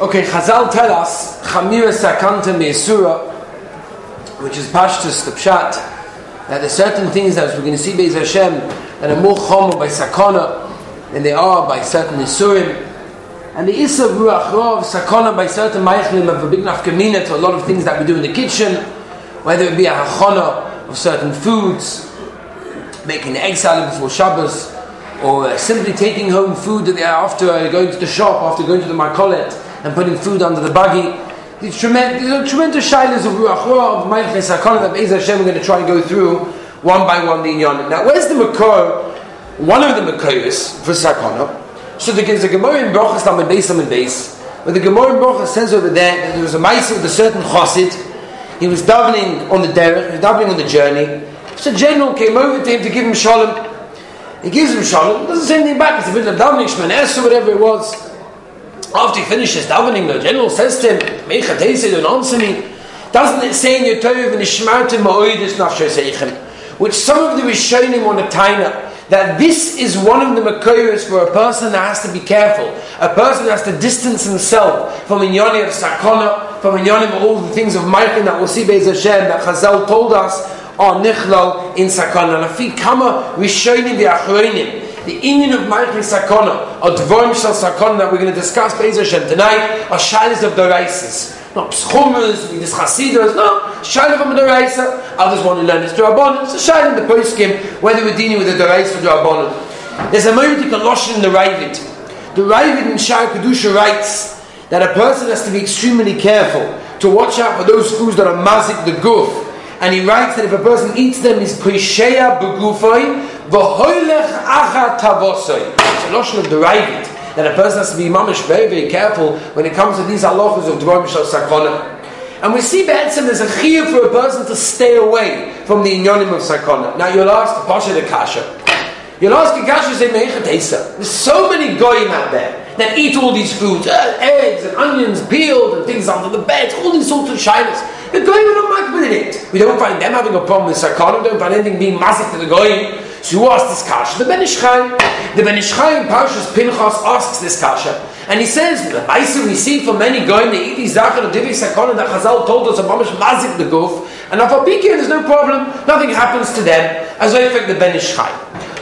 Okay, Chazal tell us Chamira Sakanta Meisura, which is Pashtus the Pshat, that there's certain things that we're going to see Beis Hashem that are more chomer by Sakana than they are by certain Isurim. And the Issa Ruach Rov, Sakana by certain Meichlim have a big nafkamina to a lot of things that we do in the kitchen, whether it be a Hachana of certain foods, making egg salad before Shabbos, or simply taking home food that they are after going to the shop, after going to the markolet, and putting food under the buggy. These tremendous, tremendous shilas of Ruach of Ma'ich Sakana that Be'ez Hashem we're going to try and go through one by one the Inyan. Now, where's the Makor? One of the Makoris for Sakana. So there's a Gemara in Brochas Lamed Beis Lamed Beis, where the Gemara in Brochas says over there that there was a mice with a certain chassid. He was davening on the derech, he was davening on the journey. So general came over to him to give him shalom. He gives him shalom, doesn't say anything back. It's a bit of davening, shmanes or whatever it was. After he finishes davening, the general says to him, Mecha Teise, don't answer me. Doesn't it say in your Torah, V'nishmartim ma'oidis nafshay seichem, which some of the Rishonim on the Taina, that this is one of the makoyers for a person that has to be careful. A person that has to distance himself from inyoni of sakona, from inyoni of all the things of Maikin that we'll see Be'ez Hashem, that Chazal told us are nichlal in sakona. Lafi kama rishonim v'achroinim the Indian of Maikin Sakona, or Dvorim Shal Sakona that we're going to discuss Be'ez Hashem tonight, are Shalis of Doraisis. Not Pschumas, this Chasidras, no, Shail of Doraisa. Others want to learn this Durabon. It's a Shail in the Poskim, whether we're dealing with the Doraisa or Durabon. There's a Loshin in the Ravid. The Ravid in Shah Kedusha writes that a person has to be extremely careful to watch out for those foods that are mazik the guf. And he writes that if a person eats them, is prisheya begufoi, V'hoylech acha tavosoy. It's a notion of derived that a person has to be mamish very, very careful when it comes to these halachas of dvar mishal sakona. And we see Be'etzim there's a chiyah for a person to stay away from the inyonim of sakona. Now you'll ask, Pasha the Kasha. You'll ask the Kasha, say, There's so many goyim out there that eat all these foods, uh, eggs and onions peeled and things under the bed, all these sorts of shilas. The goyim are not makbid in it. We don't find them having a problem with sakana, we don't find anything being massive to the goyim. So who asked this kasha? The Ben Ish Chai. The Ben Ish Chai in Parshas Pinchas asks this kasha. And he says, the Baisim we see for many going, they eat zachar of divi sakon, that Chazal told us, Mamash mazik the goof, and if a there's no problem, nothing happens to them, as I think the Ben Ish Chai.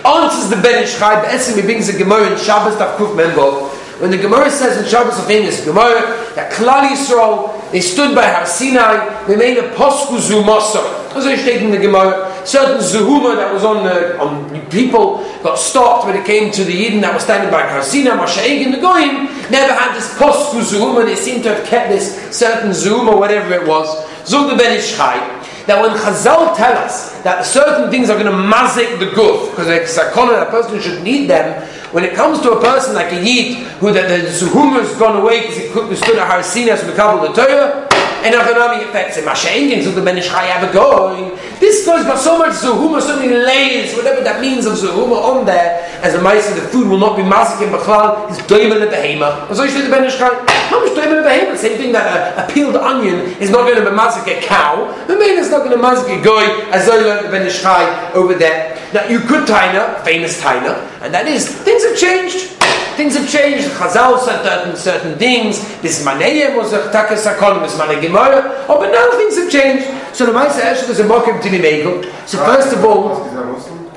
Answers the Ben Ish Chai, Be'esim he brings a Gemara in Shabbos Tavkuf Membo, when the Gemara says in Shabbos, a famous Gemara, that Klal Yisrael, they stood by Har Sinai, they made a posku zumasa. As I stated in the Gemara, certain zuhuma that was on the, on people got stopped when it came to the Yidden that was standing by Har Sinai, Masha'eg and the Goyim, never had this posku zuhuma, they seem to have kept this certain zuhuma, whatever it was. The Ben Ish Chai, that when Chazal tell us that certain things are going to mazik the guf, because it's a sakona, a person should need them, when it comes to a person like a Yid, who that the Zuhumah has gone away because he stood at with the Kabbalah the Torah, and economic effects, and Masha'ingin, so the Ben Ish Chai have a going. This guy's got so much Zuhuma, so many layers, whatever that means of Zuhuma on there, as a mice the food will not be mazik in Bachlal, is Doimel the Hema. So you say the Ben Ish Chai, how much Doimel the Hema? Same thing that a, a, peeled onion is not going to mazik a cow, the man is not going to mazik a goy, as I learned the Ben Ish Chai over there. Now you could taina, famous taina, and that is things have changed. Things have changed. Chazal said certain, certain things. This maneyem was a takas sakon, this gemara. Oh, but now things have changed. So the Maisa Eshet is a mokim to Nimegel. So first of all,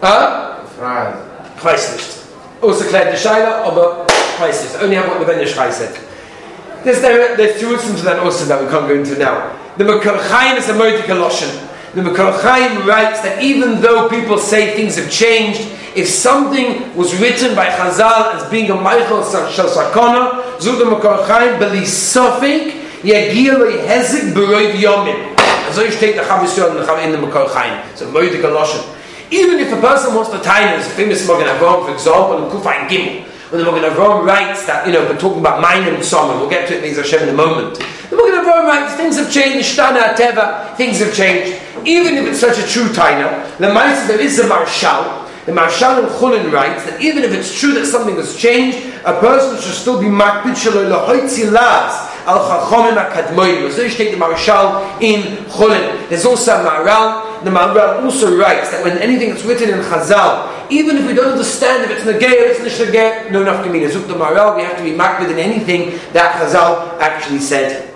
huh? Ich weiß nicht. Also klärt die Scheile, aber ich weiß nicht. Only have what the Ben Yishchai said. There's, there, there's two reasons to that also that we can't go into now. The Makar Chaim is a Modik Loshen. The Makar Chaim writes that even though people say things have changed, if something was written by Chazal as being a Michael Shal Sakona, Zud the Makar Chaim, Sofik, Yagir Loi Hezik Beroiv Yomim. So you take the Chavis Yom in the Makar Chaim. So Moedik Loshen. Even if a person wants to tie his famous Magen Avraham, for example, in Kufa and Gimel, when the Magen writes that, you know, we're talking about Mainim Tzomah, we'll get to it, things Hashem in a moment. The Magen Avraham writes, things have changed, Shtana Teva, things have changed. Even if it's such a true taina, the mice there is a marshal. The marshal in Chulin writes that even if it's true that something has changed, a person should still be makbid shaloi lahoitzi laz al chachomim akadmoyim. So you take the marshal in Chulin. There's also a maral the maral also writes that when anything that's written in Chazal, even if we don't understand if it's Nagay or it's Nishagay, no enough Kamina. Zuk the maral, we have to be makbid in anything that Chazal actually said.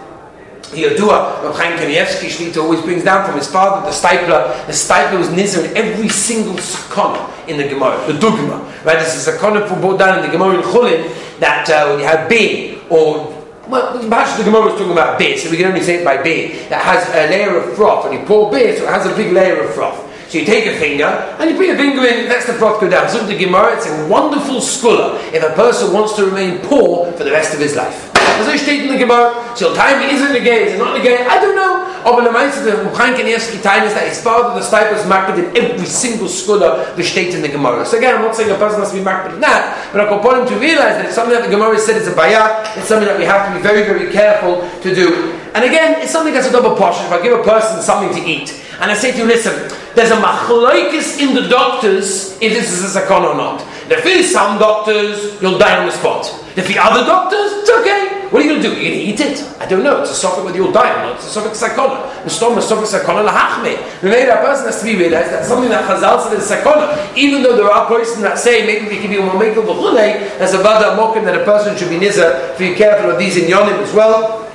Yodua, Rav Chaim Kanievsky Shlita always brings down from his father, the Steipler. The Steipler was nizar in every single sakana in the Gemara, the Dugma. Right, this is a sakana for brought down in the Gemara in Chulin that uh, when you have bin or well, perhaps the Gemara was talking about beer, so we can only say it by beer. That has a layer of froth, and you pour beer, so it has a big layer of froth. So you take a finger and you put your finger in, lets the froth go down. So the Gemara, it's a wonderful scholar if a person wants to remain poor for the rest of his life. As I state in the Gemara, so time is it gay, is it not the gay? I don't know. Aber the Meister, the Chaim Kanievsky time is that his father, the Stipe, was marked in every single scholar the state in the Gemara. So again, I'm not saying a person has to be marked in that, but I want him to realize that it's something that the Gemara said is a bayat, it's something that we have to be very, very careful to do. And again, it's something that's a double portion. If I give a person something to eat, and I say to you, listen, there's a machloikis in the doctors if this is a sakon or not. If is some doctors, you'll die on the spot. If the other doctors, it's okay. What are you going to do? You're going to eat it? I don't know. It's a suffix whether you'll die or not. It's a suffix sakona. Storm is suffix sakona lahachme. Maybe that person has to be realized that something that Chazal said is sakona. Even though there are persons that say maybe we can be more makel b'chulei, there's a vada mokim that a person should be nizar. Be careful of these in yonim as well.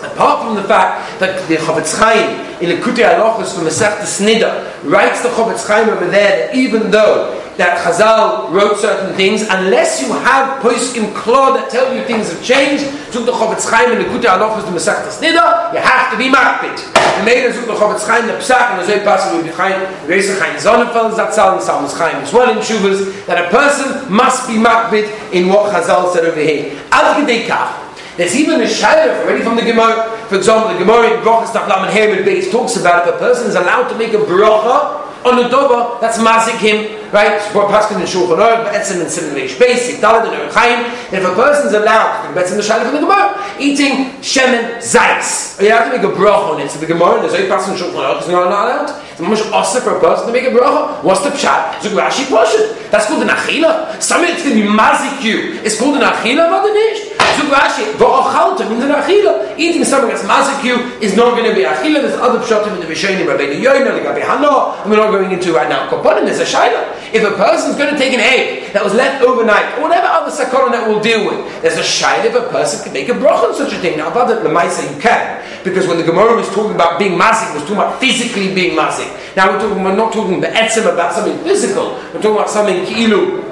Apart from the fact that the Chofetz Chaim in the Kutei Halachos from the Masech Snida writes the Chofetz Chaim over there that even though that Chazal wrote certain things, unless you have poskim claw that tell you things have changed, zuk the Chofetz Chaim in the Kutei Halachos from Masech Snida, you have to be makbid. The made zuk the Chofetz Chaim the Psach and the Zoy Pasuk with Chaim, Reisa Chaim Sonnenfeld Zatzal and Salmus Chaim as well in Shuvas that a person must be makbid in what Chazal said over here. Al Kach. There's even a shadow already from the Gemara. For example, the Gemara in Brachas Taflam and Herod Beis talks about if a person is allowed to make a bracha on a doba, that's mazik him, right? Paskin and Shulchan Aruch, Be'etzim and Simon Reish Beis, Yigdalit and Chaim. And if a person is allowed, Be'etzim the shadow from the Gemara, eating shemen zayis, you have to make a bracha on it. So the Gemara, there's only Paskin and Shulchan Aruch, is not allowed. It's much osir for a person to make a bracha. What's the pshat? So Rashi Poshet. That's called an achila. Something that's going to be mazik you. It's called an achila, but it is. Zug Rashi, v'ochalta means an achila. Eating something that's mazik is not going to be achila. There's other pshatim in the Rishonim, Rabbeinu the Gabi Hana, and we're not going into right now. Koponim, there's a shaila. If a person's going to take an egg that was left overnight, or whatever other sakona that we'll deal with, there's a shaila if a person can make a brach on such a thing. Now, about the Lamaisa, you can. Because when the Gemara was talking about being mazik, was talking about physically being mazik. Now we're talking, we're not talking about etzim, about something physical. We're talking about something ki'ilu,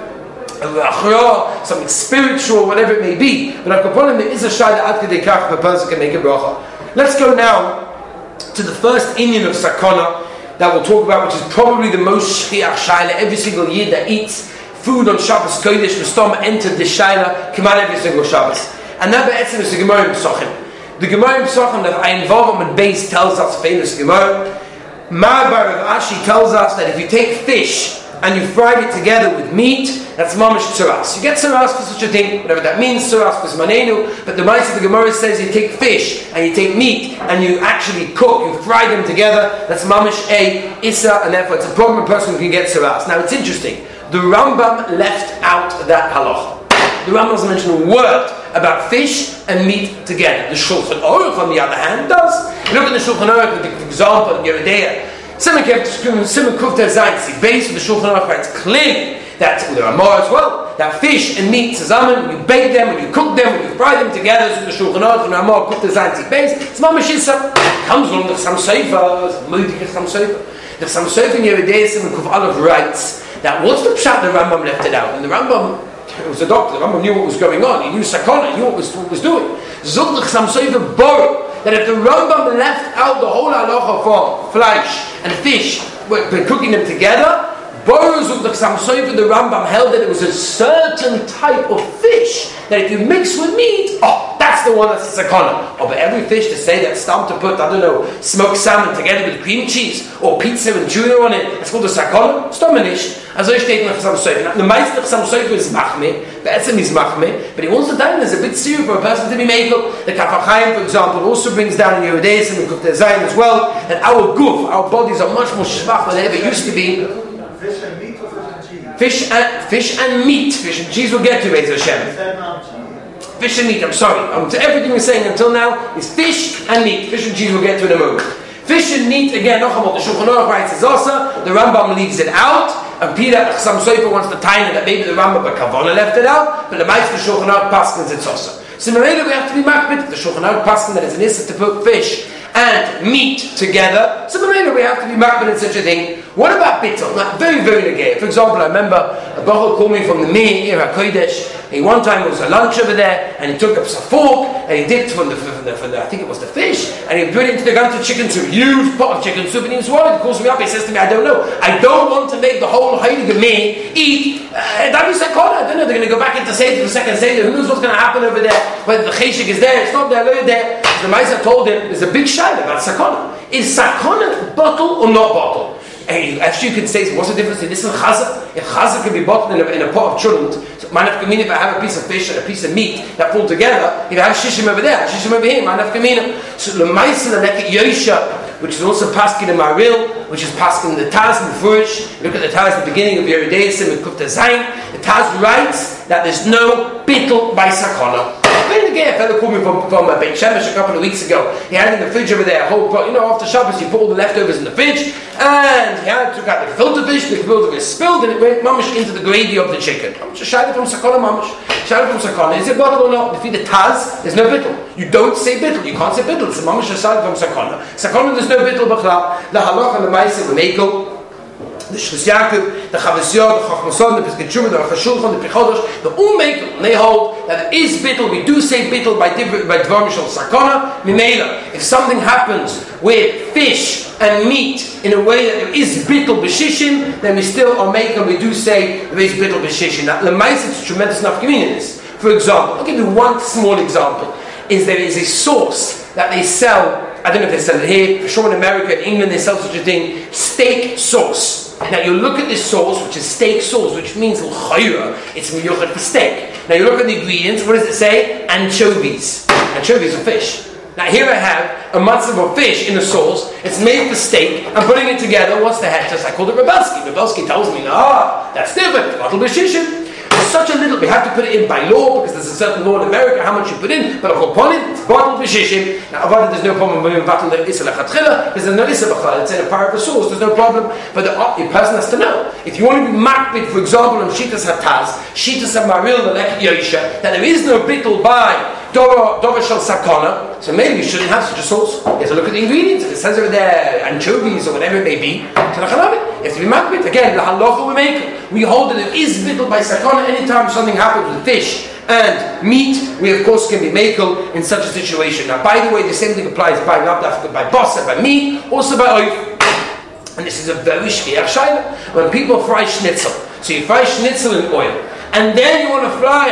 something spiritual, whatever it may be. But Akaponim, there is a shayla ad kedei kach, a person can make a bracha. Let's go now to the first Indian of Sakana that we'll talk about, which is probably the most shchiach shayla. Every single year that eats food on Shabbos Kodesh, Mustama entered the shayla, come out every single Shabbos. And that be'etzim is the Gemara in Pesachim. The Gemara in Pesachim that I involve in base tells us, famous Gemara, Ma'abar of Ashi tells us that if you take fish and you fry it together with meat, that's mamish tzuras. You get tzuras for such a thing, whatever that means, tzuras for manenu, but the Mice of the Gemara says you take fish and you take meat and you actually cook, you fry them together, that's mamish a issa, and therefore it's a problem a person can get tzuras. Now it's interesting, the Rambam left out that halacha. The Rambam doesn't mention a word about fish and meat together. The Shulchan Aruch, on the other hand, does. You look at the Shulchan Aruch, for example, in Yoreh Deah, based on the Shulchan Aruch, it's clear that there are more as well. That fish and meat zusammen, you bake them, when you cook them, when you fry them together, so the Shulchan Aruch and Ramah Kufter Zaitzi base, it's mamashisa. Comes along the Sam Sefer, Moedik Sam Sefer. The Sam Sefer in Yoreh Deah, Simon Kuf Aleph writes that what's the pshat the Rambam left it out? And the Rambam it was a doctor. The Rambam knew what was going on. He knew sakana. He knew what was, what was doing. Zuglich Samsoiva borrow that if the Rambam left out the whole halacha for flesh and fish, by cooking them together, borrows of the Samsoiva, the Rambam held that it was a certain type of fish that if you mix with meat, oh, that's the one that's a sakana. Oh, every fish to say that's stam to put, I don't know, smoked salmon together with cream cheese or pizza and tuna on it, it's called a sakana. Stomanish. Also ich steht nach Samsoiva. The Meister Samsoiva is machme, the Etzem is machme, but he wants to tell there's a bit serious for a person to be made. Up. The Kaf HaChaim, for example, also brings down in Yehudaism and Zayin as well, that our goof, our bodies are much more shvach than they ever used to be. Fish and meat or fish and cheese? Fish and, fish and meat. Fish and cheese will get to Beis Hashem. Fish and meat, I'm sorry. Um, everything we're saying until now is fish and meat. Fish and cheese we'll get to in a moment. Fish and meat, again, Nochamot, the Shulchan Aruch writes is also, the Rambam leaves it out, and Peter, some Sofer wants to tie in that maybe the Rambam but Kavona left it out, but the Meister Shulchan Aruch Paskins it's also. So Mamela, we have to be makbit, the Shulchan Aruch Paskin that it's an issa to put fish and meat together. So Mamela, we have to be makbit in such a thing. What about bittel? Now, very, very negay. For example, I remember a Bachel called me from the Mir, here Kodesh, he one time was a lunch over there, and he took up a fork, and he dipped from the, from the, from the, I think it was the fish, and he put it into the gun to chicken soup, huge pot of chicken soup, and he was worried. He calls me up, he says to me, I don't know, I don't want to make the whole Heilige me eat uh, Davi Sakona. I don't know, they're going to go back into Seder, the second Seder, who knows what's going to happen over there, whether the Cheshik is there, it's not there, over there. The Maisa told him, there's a big shayla about sakana. Is sakana bottle or not bottle? And actually, you can say, what's the difference in this and chazak? If chazak can be bottled in a, in a pot of chulent, so manaf kamina, if I have a piece of fish and a piece of meat that pull together, if I have shishim over there, shishim over here, manaf kamina. So the ma'isa the neket yosha, which is also paskin in Maril, which is paskin in the Taz and Furish. Look at the Taz at the beginning of Yerideisim and Kufta Zayin. The Taz writes that there's no bittel by sakana. Very again, a fellow called me from, from uh, Beit Shemesh a couple of weeks ago. He had in the fridge over there a whole pot. You know, after Shabbos, you put all the leftovers in the fridge, and he had took out the filter fish. The filter fish spilled, and it went mamish into the gravy of the chicken. I'm from sakana mamish. Shouting from sakana. Is it bottle or not? If you the taz, there's no bittel. You don't say bittel. You can't say bittel. It's mamish shouting from sakana. Sakana, there's no bittel b'chlal. The halach and the ma'aseh the mekel the Shchus the Chavasiyot, the Chachmason, the Shuvah, the Rosh Hashulchan, the Pechodosh, the Umek, they hold that there is we do say bittul by, by Dvar Sakana, Mimela. If something happens with fish and meat in a way that there is bittul then we still are making, we do say there is bittul b'shishim. Now, mice, it's tremendous enough this. For example, I'll give you one small example, is there is a sauce that they sell, I don't know if they sell it here, for sure in America, in England, they sell such a thing, steak sauce. Now you look at this sauce, which is steak sauce, which means it's miyuchat for steak. Now you look at the ingredients, what does it say? Anchovies. Anchovies are fish. Now here I have a matzav of fish in a sauce. It's made for steak. I'm putting it together. What's the? Just I called it Rebelsky. Rebelsky tells me, ah, that's different. Bottle b'shishim. It's such a little. We have to put it in by law because there's a certain law in America how much you put in. But upon it, it's bottle b'shishim. Now, avodah, there's no problem with bottle issa lechatchila because there's no issa b'chal. It's in a the sauce. There's no problem. But the, uh, the person has to know. If you want to be makbid, for example, on shitas hataz, shitas hamaril, the lech yosha, that there is no bittul by Dover shel sakana, so maybe you shouldn't have such a sauce. You have to look at the ingredients. If it says over there anchovies or whatever it may be, you have to be makbid. Again, the halacha we make, we hold that it is bittul by sakana anytime something happens with fish and meat, we of course can be makel in such a situation. Now, by the way, the same thing applies by not by bossa, by meat, also by oil. And this is a very schwer shaila. When people fry schnitzel, so you fry schnitzel in oil, and then you want to fry,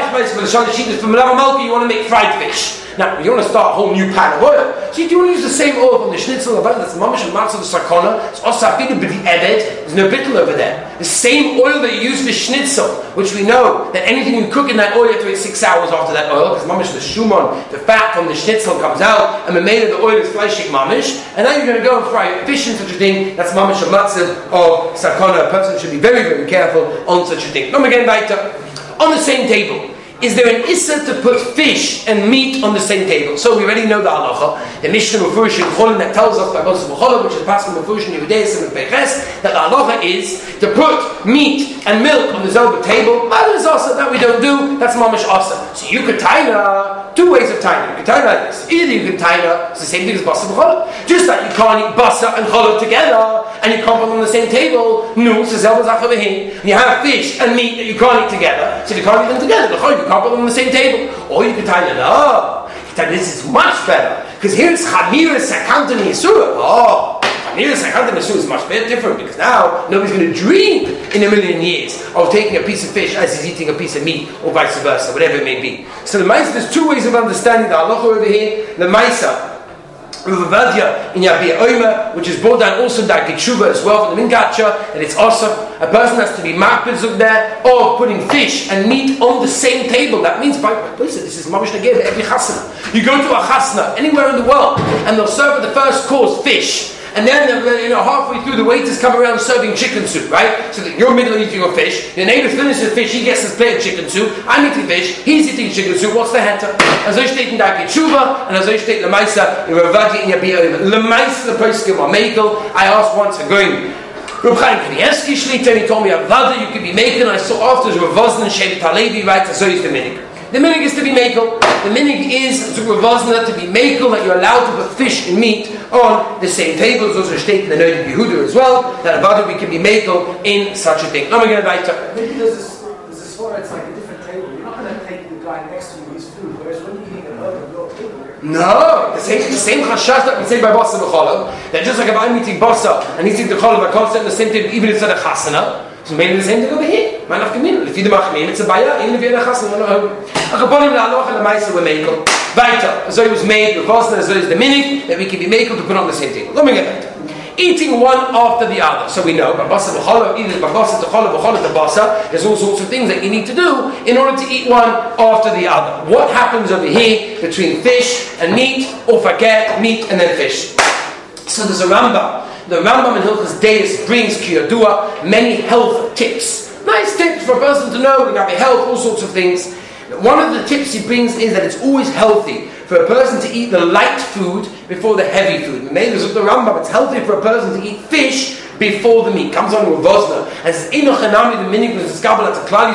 from you want to make fried fish. Now, you want to start a whole new pan of oil. So you want to use the same oil from the schnitzel, that's mamash and matzah, the sakona, it's afidu b'di ebed, there's no bittel over there. The same oil that you use for schnitzel, which we know that anything you cook in that oil, you have to wait six hours after that oil, because mamash, the shumon, the fat from the schnitzel comes out, and the made of the oil is fleshing mamish, and now you're going to go and fry fish in such a thing, that's mamash and matzah of sakona. A person should be very, very careful on such a thing. Now, again, weiter. On the same table, is there an issa to put fish and meat on the same table? So we already know the halacha. The Mishnah Mefurish in Cholim that tells us by Moshe B'cholim, which is passing Mefurish in Yehudaism and Peches, that the halacha is to put meat and milk on the zelba table. But there's also that we don't do. That's mamish awesome. So you could taina two ways of taina. You could taina like this. Either you could taina, it's the same thing as basa b'cholim. Just like you can't eat basa and cholim together, and you can't put them on the same table. No, so zelba zachavehin. You have fish and meat that you can't eat together, so you can't eat them together. You can't put them on the same table. Or you can could taina no. This is much better because here it's chamir sakantan yisura. Oh. Chamir sakantan yisura is much better, different because now nobody's going to dream in a million years of taking a piece of fish as he's eating a piece of meat or vice versa, whatever it may be. So the Maisa, there's two ways of understanding the halacha over here. The Maisa, Ravadia in Yabia Omer, which is brought down also in Darkei as well from the Mingacha, and it's awesome. A person has to be marpizuk there, or putting fish and meat on the same table. That means, by listen, this is Mamish Nagev, every chasana. You go to a chasana anywhere in the world, and they'll serve at the first course fish and then you know halfway through the waiters come around serving chicken soup, right? So that you're middle eating your fish, your neighbor finishes the fish, he gets his plate of chicken soup, I'm eating fish, he's eating chicken soup, what's the hatter? As I steht in der Tshuva, and as I steht Lemaisa, in Ravadi in Yabia, Lemaisa the Poskim or Mekel, I asked once going, Reb Chaim Kanievsky Shlita, he told me, Avada, you could be making, I saw after Rav Vosnan Shevet Halevi, right, so he's the minig. Is to be makel. The minig is to Ravosna to be makel, that you're allowed to put fish and meat on the same tables, are stated in the Noid Yehuda as well, that Avada, we can be makel in such a thing. Now we're going to write Maybe there's this, there's this one, it's like a different table. You're not going to take the guy next to you his food, whereas when you're eating a burger, you're eating No, the same, the same chashash that we say by Basa B'cholam, that just like if I'm eating Basa and he's eating the Cholam, I can't the same thing even if it's at a chasana, so maybe the same thing over here. Of Kamin, if you're the Machmim, it's a home. A Chabonim La'aloch and a Maisa were Mekel. Weiter, though it was made, Bosna, as though it's the minik, that we can be Mekel to put on the same table. Let back Eating one after the other. So we know, Babasa B'cholam, either Babasa to Cholam, B'cholam to Basa, there's all sorts of things that you need to do in order to eat one after the other. What happens over here between fish and meat, or forget meat and then fish? So there's a Rambam. The Rambam in Hilchas Deis brings Kiyadua many health tips. Nice tips for a person to know regarding health, all sorts of things. One of the tips he brings is that it's always healthy for a person to eat the light food before the heavy food. Maybe of the Rambam, it's healthy for a person to eat fish before the meat. Comes on with Vosna. And says, Enoch Hanami, the minik was discovered at the Klal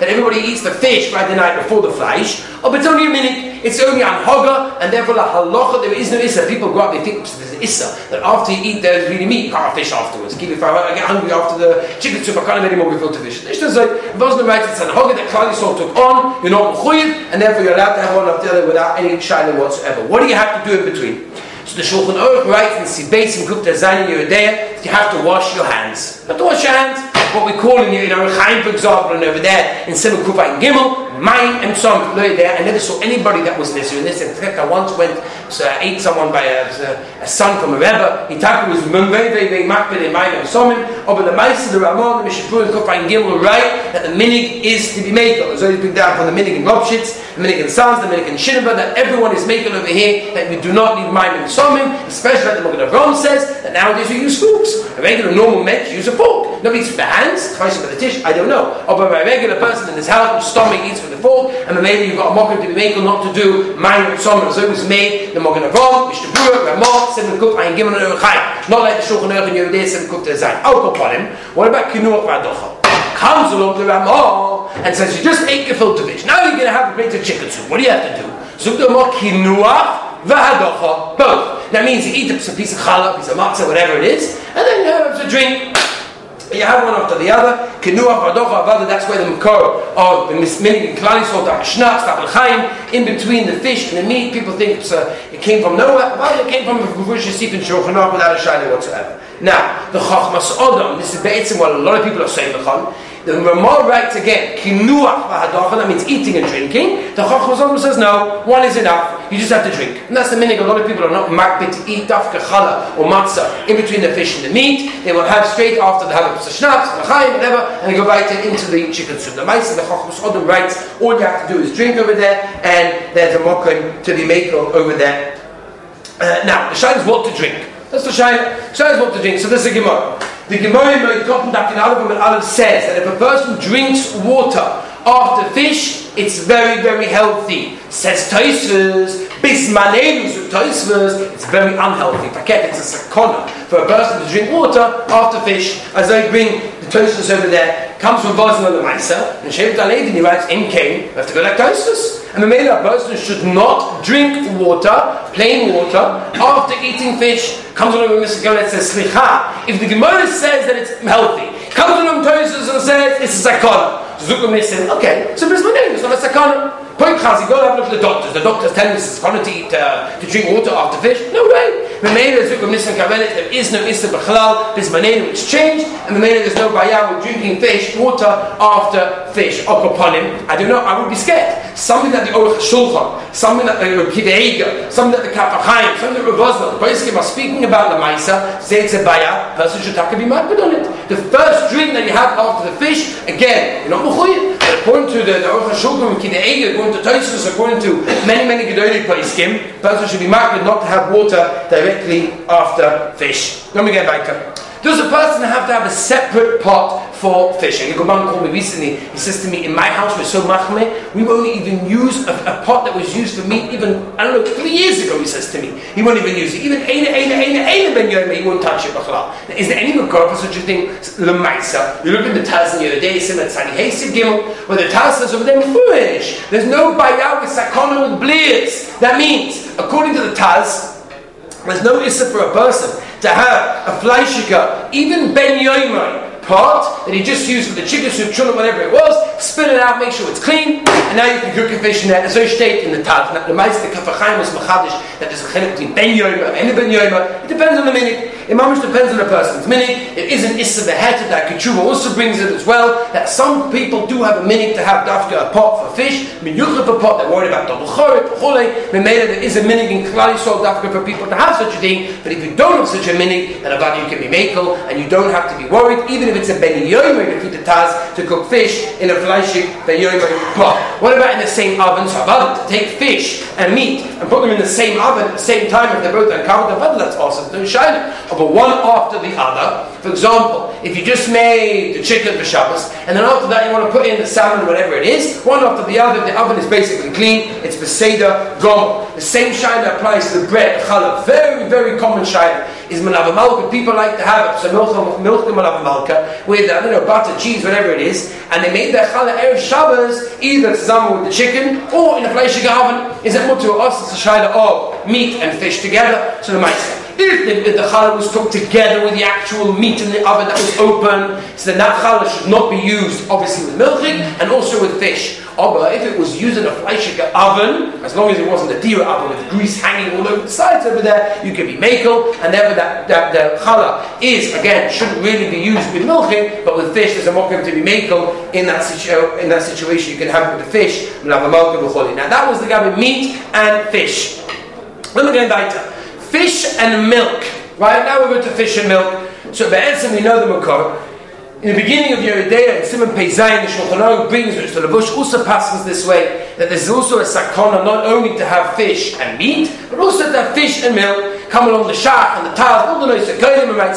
that everybody eats the fish right the night before the flesh. Oh, but it's only a minik. It's only an Hoga, and therefore la halacha, there is no Issa. People go up, they think there's an Issa, that after you eat, there's really meat. You can't have fish afterwards. Keep it I get hungry after the chicken soup, I can't have any more gefilte fish. It's just like, Vosna writes, it's an Hoga that Klal Yisrael took on, you're not and therefore you're allowed to have one after the other without any shining whatsoever. What do you have to do in between? So the Shulchan Aruch writes in Sibbeis and Gupta Zani Yoreh Deah, you have to wash your hands. You have to wash your hands. What we call in, in Orach Chaim, for example, and over there in Simon Kufa and Gimel, Mayim and Som, there. I never saw anybody that was this. In this, in fact, I once went, so I ate someone by a, a, a son from a Rebbe. He talked was very, very, makbid in and Somim. Over the Mice of the Ramon, the Mishapur and Kufa and Gimel write that the minig is to be made. There's always been down from the minig in Lobshitz, the minig in Sons, the minig in Shinaba, that everyone is making over here, that we do not need Mayim and Somim, especially like the Magen Avram says, that nowadays we use forks. A regular normal met use a fork. Nobody eats with their hands, twice with the dish, I don't know. Or by a regular person in his house whose stomach eats with the fork, and maybe you've got a mocker to be made or not to do Mayim and Somim, so it was made, the Magen Avram, Mishnah Berurah, Ramah, Seven Cook, Ayin Gimel and Urechai. Not like the Shulchan Aruch and Yoreh Deah, Seven Cook to Zayin. I'll upon him. What about Kinuach Vadocha? Comes along the Ramah and says, you just ate gefilte fish. Now you're going to have a plate of chicken soup. What do you have to do? Zuk the Ramah, Kinuach Vadocha. Both. That means you eat a piece of challah, a piece of matzah, whatever it is, and then you have a drink. You have one after the other. Avada. That's where the makor of the klali salt schnapps, chaim, in between the fish and the meat. People think uh, it came from nowhere. Well, it came from Guvush Yosef and Shulchan without a shining whatsoever. Now, the chachmas odom. This is basically what a lot of people are saying. The Ramah writes again, kinuach that means eating and drinking. The Chachmas Odom says no, one is enough. You just have to drink. And that's the meaning. A lot of people are not makbid to eat dafka challah or matzah in between the fish and the meat. They will have straight after they have a schnapps, l'chaim, whatever, and they go right into the chicken soup. The mice the Chachmas Odom writes, all you have to do is drink over there, and there's a mokum to be made over there. Uh, now, the shine is what to drink. That's the shine. Shine is what to drink. So this is a Gemara. The Gemara in Moed in Aleph and Aleph says that if a person drinks water after fish, it's very, very healthy. Says Tosfos, Bismanelus with Tosfos, it's very unhealthy. Forget it's a sakona for a person to drink water after fish, as they bring Tosfos over there, comes from Boston of the Maisa, and Shevet Aleidin, he writes, in Cain, you have to go like Tosfos. And the made up person should not drink water, plain water, after eating fish. Comes along with Mr. Gemara and says, Slicha, if the Gemara says that it's healthy, comes along Tosfos and says it's a sakana. Zukum said, okay, so Bismanim, it's not a sakana. Point Chazi, go have a look at the doctors. The doctors tell me it's going to eat, uh, to drink water after fish. No way. Memela Zukum Nisan Kavelet, there is no Issa B'chalal, Bismanim, it's changed, and the Memela there's no Bayah with drinking fish, water after fish. upon him. I don't know, I would be scared. Something that the Orach Shulchan, something that the Kideiga, something that the Kaf HaChaim, something that the Ravosna, the are speaking about the Maisa, say it's a Bayah, person should take be mad on it. The first drink that you have after the fish, again, you're not Mechuyin. According to the, the Aruch HaShulchan, Kidei according to Tosfos, according to many, many Gedolei Paiskim, person should be marked not to have water directly after fish. Let me get back to does a person have to have a separate pot for fishing? A Goman called me recently. He says to me, "In my house, we're so machme, we won't even use a, a, pot that was used for meat. Even I don't know, three years ago." He says to me, "He won't even use it. Even aina aina aina aina ben yoma, he won't touch it." Is there any makor for such a thing? Lemaisa. You look at the Taz the other day, Tzani Hesed Gimel, where the Taz says over there, "Foolish. There's no bayah with sakona with blears." That means, according to the Taz. There's no issa for a person to have a fleishiker, even ben yoimai, pot that he just used for the chicken soup, chuna, whatever it was, spit it out, make sure it's clean, and now you can cook your fish in there. So state in the Taz. The Meister Kaf HaChaim was machadish that there's a chelik between ben yoima and ben yoima. It depends on the minute. It much depends on the person's minute. It isn't issa the head that Kechuva also brings it as well. That some people do have a minute to have dafka a pot for fish. Minyuchah a pot. They're worried about double chorit, chole. Memela there is a minute in klali so dafka for people to have such a thing. But if you don't have such a minute, then about you can be makel and you don't have to be worried, even if it's a ben yoima to the taz to cook fish in a fleishik ben pot. What about in the same oven? So about to take fish and meat and put them in the same oven at the same time if they're both uncovered, that's awesome. Don't shine But one after the other. For example, if you just made the chicken for Shabbos, and then after that you want to put in the salmon, whatever it is, one after the other, the oven is basically clean, it's Beseda, Gom. The same that applies to the bread, challah. Very, very common shine is malava malka. People like to have it, so milk, milk malava malka, with, I don't know, butter, cheese, whatever it is, and they made their challah Erev Shabbos either tzama with the chicken, or in a fleishig oven, is it mutu us, it's a shine of meat and fish together, so the mice. If the, the challah was cooked together with the actual meat in the oven that was open, so then that challah should not be used, obviously, with milching and also with fish. But if it was used in a fleishika oven, as long as it wasn't a dira oven with grease hanging all over the sides over there, you can be makel, and therefore that, that the challah is, again, shouldn't really be used with milching, but with fish, there's a mokum to be makel in that, situ- in that situation. You can have it with the fish, now that was the with meat and fish. Let me get weiter fish and milk. Right now we're going to fish and milk. So Be'etzim we know the Makor. In the beginning of Yoreh Deah, Simon Peizayin, the Shulchan Aruch brings which the Labush also passes this way that there's also a sakona not only to have fish and meat, but also to have fish and milk. Come along the shach and the taz, all the noise that go and write.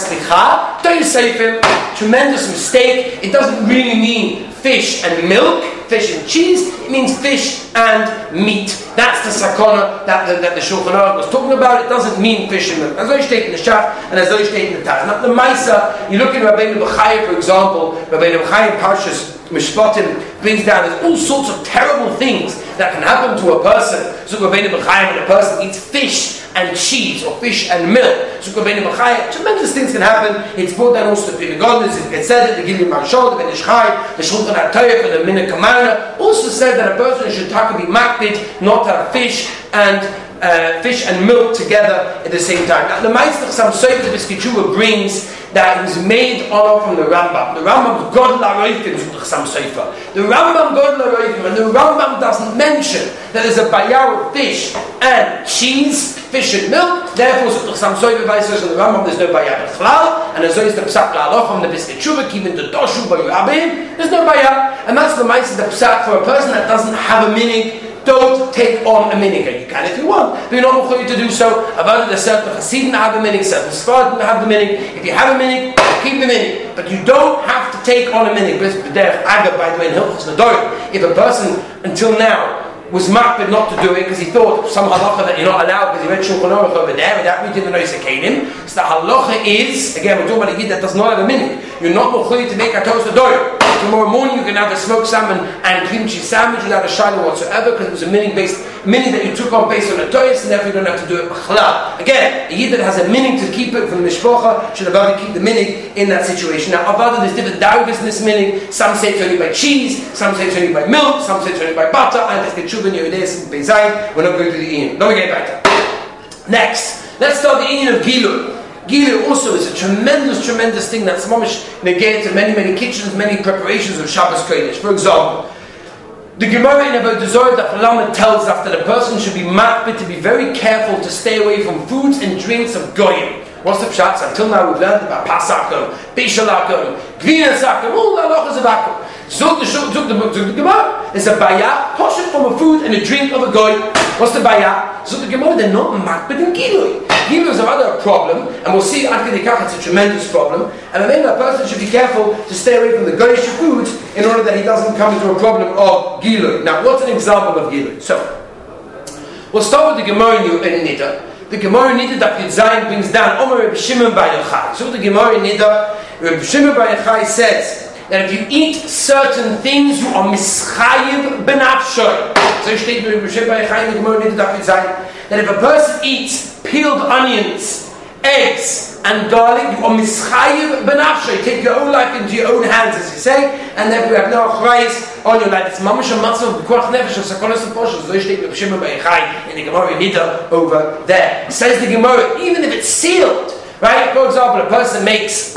Don't save him. Tremendous mistake. It doesn't really mean fish and milk, fish and cheese, it means fish and meat. That's the sakona that the, that the Shulchan Aruch was talking about. It doesn't mean fish and milk. As though in the shaf and as though in the taz. Now the Maisa, you look at Rabbeinu B'chaya, for example, Rabbeinu B'chaya Parshas Mishpatim brings down there's all sorts of terrible things that can happen to a person. So when a person eats fish and cheese or fish and milk, so tremendous things can happen. It's brought down also to Pinagodis, it said that the Gilim Marshal, the Ben Ish Chai, the Shulchan HaTayef, and the Mina Kamana also said that a person should talk be makbid, not have fish and uh, fish and milk together at the same time. Now, the Meister Sam Biskichua brings that was made on from the Rambam. The Rambam God Laroifim Sam Sefer. The Rambam God Laroifim, and the Rambam doesn't mention that there's a bayar of fish and cheese, fish and milk. Therefore, Sam Sefer says the Rambam there's no bayar Bechlal, and as is the Psak La'aloch from the biscuit Biskichua, even the Doshu Bayurabim, there's no bayar. And that's the Meister the Psak for a person that doesn't have a meaning don't take on a minig. You can if you want, but you're not required to do so. About the certain Hasidim have a minig, certain Sfardim have the minig. If you have a minig, keep the minig. But you don't have to take on a minig. By the way, in Hilchos if a person until now was makbid not to do it because he thought some halacha that you're not allowed because he read Shulchan Aruch over there that we didn't know Kalim. So the halacha is, again, we're talking about a yid that does not have a minute. You're not mechuyev to make a toast door. Tomorrow morning you can have a smoked salmon and cheese sandwich without a shiloh whatsoever because it was a minute based minute that you took on based on a toast and therefore you don't have to do it b'chalal. Again, a yid that has a minute to keep it from the mishpocha should have keep the minute in that situation. Now, avada there's different dargas in this minute. Some say it's only by cheese, some say it's only by milk, some say it's only by butter, and if the tshuva Yehudeis and Bezayin, we're not going to the Ian. Let me get back to Next, let's start the Ian of Gilul. Gilul also is a tremendous, tremendous thing that's mamish negated many, many kitchens, many preparations of Shabbos Kodesh. For example, the Gemara in about that Lamed tells us that a person should be makbid to be very careful to stay away from foods and drinks of goyim. What's the pshat? Until now we've learned about pasakum, bishalakum, gvinasakum, all the halachas of akum. Zog the zog the the Gemara. There's a baya, portion from a food and a drink of a goy. What's the baya? Zog the Gemara. They're not makbid in gilui. Gilui is a rather a problem, and we'll see after the it's a tremendous problem. And maybe a person should be careful to stay away from the goyish foods in order that he doesn't come into a problem of gilui. Now, what's an example of gilui? So, we'll start with the Gemara in Nida. The Gemara Nida that Yud brings down Omer Reb Shimon Bar Yochai. So the Gemara Nida, Reb Shimon Bar Yochai says that if you eat certain things, you are mischayiv benafshoy. So steht Yochai in that if a person eats peeled onions, eggs, and garlic, you are mischayiv benafshoy. Take your own life into your own hands, as you say, and then we have no achrayis on your life. It's mamash a matzah of b'kuach nefesh of sakonas and poshes. So you Reb Shimon Bar Yochai in the Gemara Nida over there. Says the Gemara, even if it's sealed, right? For example, a person makes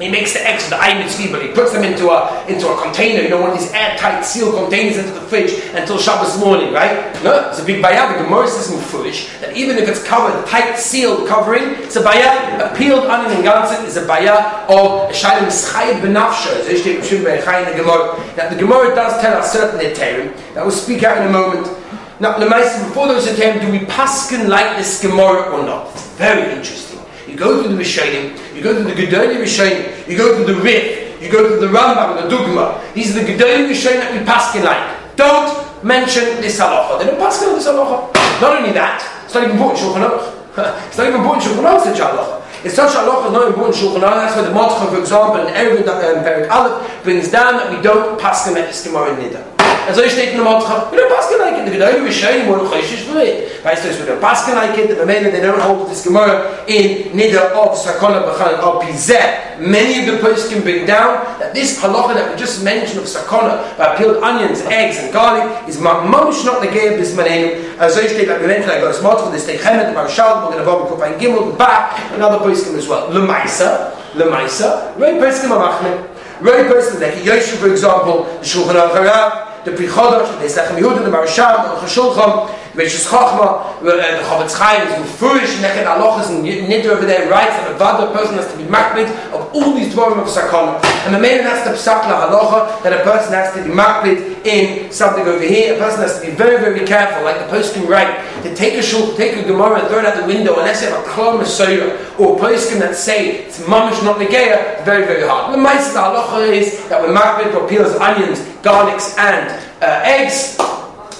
he makes the eggs, the Eimitz but he puts them into a into a container, you know, one of these airtight sealed containers into the fridge until Shabbos morning, right? No, it's a big bayah. The Gemara says in foolish that even if it's covered, tight sealed covering, it's a bayah. A peeled onion in ganzen is a bayah of Shalim Schayid Benafsha. Now the Gemara does tell us certain Eterim that we'll speak out in a moment. Now, the before those Eterim, do we paskin like this Gemara or not? Very interesting. You go through the Rishonim, you go through the Gedoli Rishonim, you go through the Rif, you go through the Rambam, the Dugma. These are the Gedoli Rishonim that we paskin like. Don't mention this halacha. They don't paskin on this halacha. Not only that, it's not even important Shulchan Aruch. it's not even important Shulchan Aruch, such halacha. It's such halacha not important Shulchan Aruch. That's why the Motcha, for example, in Erevin um, Perik Aleph brings down that we don't paskin at this Gemara in Nida. And so steht in der we don't paskin like it. The Gedoli Rishonim were choishish for it. Weißt du, es wird like it. The men they don't hold this Gemara in Nida of Sakona B'chan al Pizeh. Many of the posts can bring down that this halacha that we just mentioned of Sakona by peeled onions, eggs, and garlic is mamish not the gay of this manenu. And so steht like we mentioned, I got a smart for this. Take Chemet, the Marshal, we're going to vote for Kufain Gimel, back, another post as well. Lemaisa, Lemaisa, Ray Peskim Amachne. Ray Peskim, like Yoshu, for example, the Shulchan Al the Prichodosh, the Beis Yehuda, the Marshal, the Chashulchan, Rishis Chachma, the Chavetz Chaim is Mufurish, Nechet Alochas, and Nidra over there writes that a Vada person has to be makbid of all these dvorim of Sakana. And the man has to psak la halacha, that a person has to be makbid in something over here. A person has to be very, very careful, like the post can write, to take a shul, take a Gemara and throw it out the window, unless you have a Klom or a post that say it's mamish not negeya, very, very hard. The Maisa halacha is that when makbid for peels onions, garlics, and uh, eggs,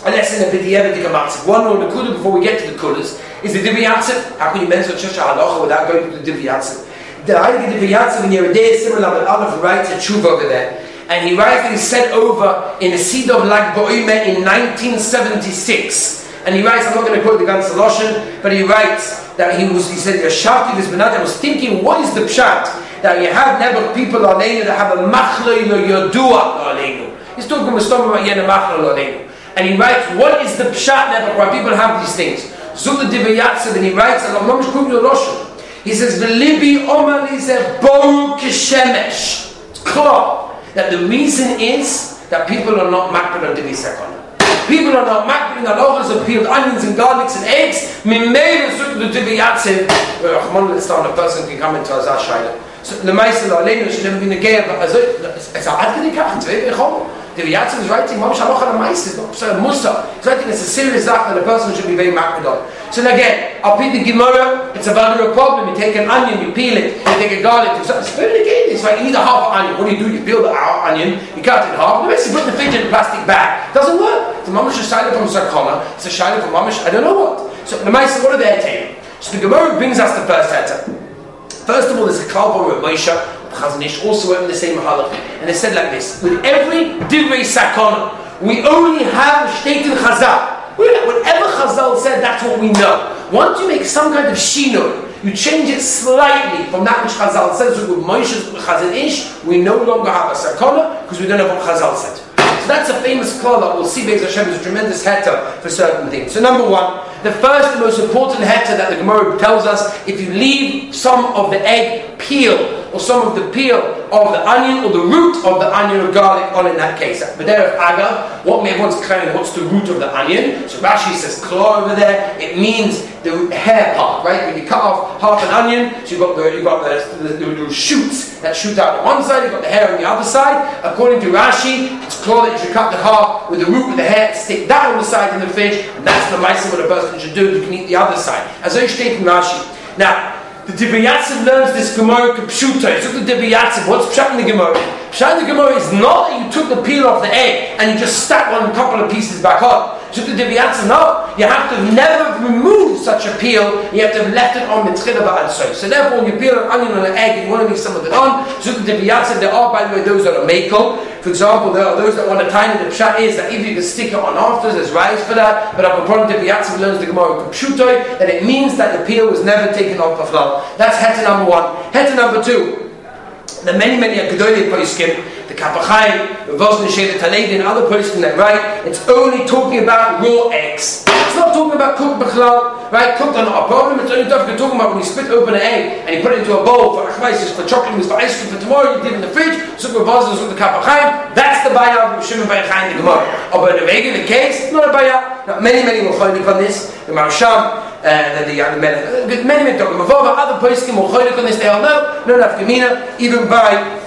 a lesson of B'di'evet Dikamatzik. One more Nakuda before we get to the Kudas is the Divrei Yatziv. How can you mention such a halacha without going to the Divrei Yatziv? The Heilige Divrei Yatziv in Yoreh Deah similar, but Aleph writes a tshuva over there. And he writes that he said over in a seed of Lag Ba'omer in 1976. And he writes, I'm not going to quote the Gan Saloshan, but he writes that he was, he said, Yashati this Benad, I was thinking, what is the pshat? That you have never people aleinu that have a machloi lo yodua aleinu. He's talking about Yena machloi aleinu. And he writes, what is the pshat never why people have these things? Zula Divayatsa, and he writes, and I'm not He says, the Libi Omer is a kishemesh. It's clear that the reason is that people are not makbid on Divi Sekon. People are not makbid in halachas of peeled onions and garlics and eggs. Mimei the Divi Yatsa. Rahman a person can come into Azar Shaila. So the Maisa Aleinu should never be negated. It's a ad kedikach, it's very very the Yatsim is writing, Mam Shaloch Mais is not a Musa. He's writing it's a serious act that a person should be very makbid on. So again, I'll peel the Gemara, it's a very problem. You take an onion, you peel it, you take a garlic, it's very again. It's like you need a half onion. What do you do? You peel the onion, you cut it in half, and you put the fidget in a plastic bag. Doesn't work. The mamish is silent from sarkona, it's a shiloh from mamish, I don't know what. So the mice, what are they telling? So the Gemara brings us the first letter. First of all, there's a kalpa of Moshe, Chazon Ish also went in the same halach, and they said like this: with every divrei sakon, we only have state in Chazal. Whatever Chazal said, that's what we know. Once you make some kind of shino, you change it slightly from that which Chazal says. With Moshe's Chazon Ish, we no longer have a sakona because we don't know what Chazal said. So that's a famous klal that we'll see Beis Hashem is a tremendous heta for certain things. So number one, the first, the most important heta that the Gemara tells us, if you leave some of the egg peel or some of the peel of the onion or the root of the onion or garlic on in that case. But there, aga, what may everyone's claiming, what's the root of the onion? So Rashi says claw over there. It means the hair part, right? When you cut off half an onion, so you've got the you've got the, the, the, the shoots that shoot out on one side, you've got the hair on the other side. According to Rashi, it's claw that you should cut the half with the root with the hair, stick that on the side in the fish, and that's the mice what a person should do. You can eat the other side. As I state in Rashi. Now, the Divrei Yatziv learns this Gemara Kapshuta. He took the Divrei Yatziv. What's Pshat in the Gemara? Pshat in the Gemara is not that you took the peel off the egg and you just stack one couple of pieces back on. No, you have to never remove such a peel, you have to have left it on mitzchila ba'adsoi. So therefore, when you peel an onion or an egg you want to leave some of it on, Divyatza, there are, by the way, those that are makel. For example, there are those that want to tie it. The pshat is that if you can stick it on after, there's rice for that. But i upon Divyatza learns the Gemara Pshutoi, that it means that the peel was never taken off the flour. That's heter number one. Heter number two. The many, many Akedolim poskim the Kaf HaChaim, the Vosner Sheda Taledi, and other person that write, it's only talking about raw eggs. It's not talking about cooked bachlal, right? Cooked not a problem. It's only talking about when you split open an egg and you put it into a bowl for achmaisis, for chocolate, for ice cream for tomorrow, you it in the fridge, so for Vosner, so the Kaf HaChaim, that's the bayah of Shimon Bar Yochai in the Gemara. But in a regular case, not a bayah. Now, many, many will find on this. The Maharsham, uh, the, the, many, many, many, other poskim will find on this. They all know, no nafkamina, even by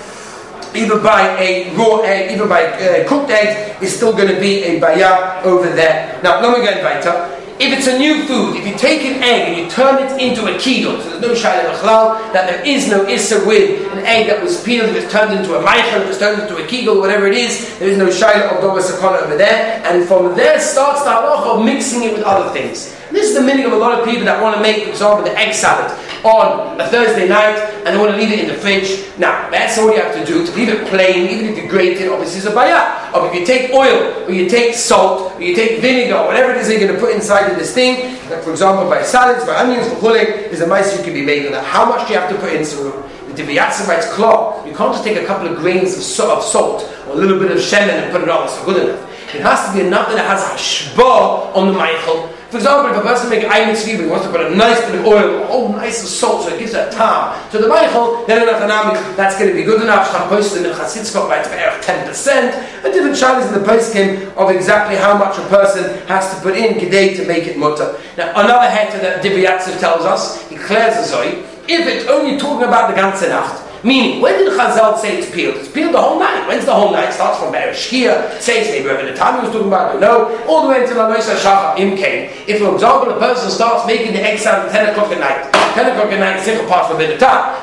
even by a raw egg, even by uh, cooked egg, is still going to be a bayah over there. Now, let me go weiter. If it's a new food, if you take an egg and you turn it into a kidul, so there's no shayla b'chlal, that there is no issa with an egg that was peeled, if was turned into a meichel, if it's turned into a kidul, whatever it is, there is no shayla of doba sakana over there, and from there starts the halacha of mixing it with other things. This is the meaning of a lot of people that want to make, for example, the egg salad on a Thursday night and they want to leave it in the fridge. Now, that's all you have to do. To leave it plain, even if you grate it, obviously it's a bayah. Or if you take oil, or you take salt, or you take vinegar, whatever it is you're going to put inside of this thing, like for example, by salads, by onions, for chulik, is a mice you can be making that. How much do you have to put in? So the Divrei Yatziv writes claw. You can't just take a couple of grains of, salt or a little bit of shemen and put it on. It's not good enough. It has to be enough that it has a shba on the meichel for example, if a person makes ayin tzvi, he wants to put a nice bit of oil, oh, nice of salt, so it gives that tam. So the Michael, then in Achanami, that's going to be good enough. Sham posted in Chasitzkot by 10%. A different challenge in the post came of exactly how much a person has to put in kidei to make it mutter. Now, another heter that Divrei Yatziv tells us, he clears the Zoe, if it's only talking about the ganze Nacht, Meaning, when did Chazal say it's peeled? It's peeled the whole night. When's the whole night? It starts from Bereshkia, says maybe whatever the time he was talking about, don't know, all the way until Anoisa Shachar came. If, for example, a person starts making the sound at 10 o'clock at night, 10 o'clock at night, apart from a bit of time,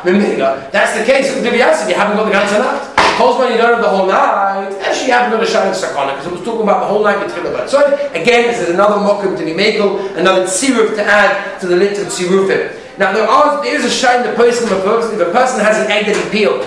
that's the case. If you haven't got the ganze Nacht. When you don't have the whole night, actually you haven't got a shining sakana because it was talking about the whole night with Tchilah So again, this is another mokum to be makel, another tziruf to add to the list of tzirufim. Now there are there is a shine the person a person if a person has an egg that he peeled,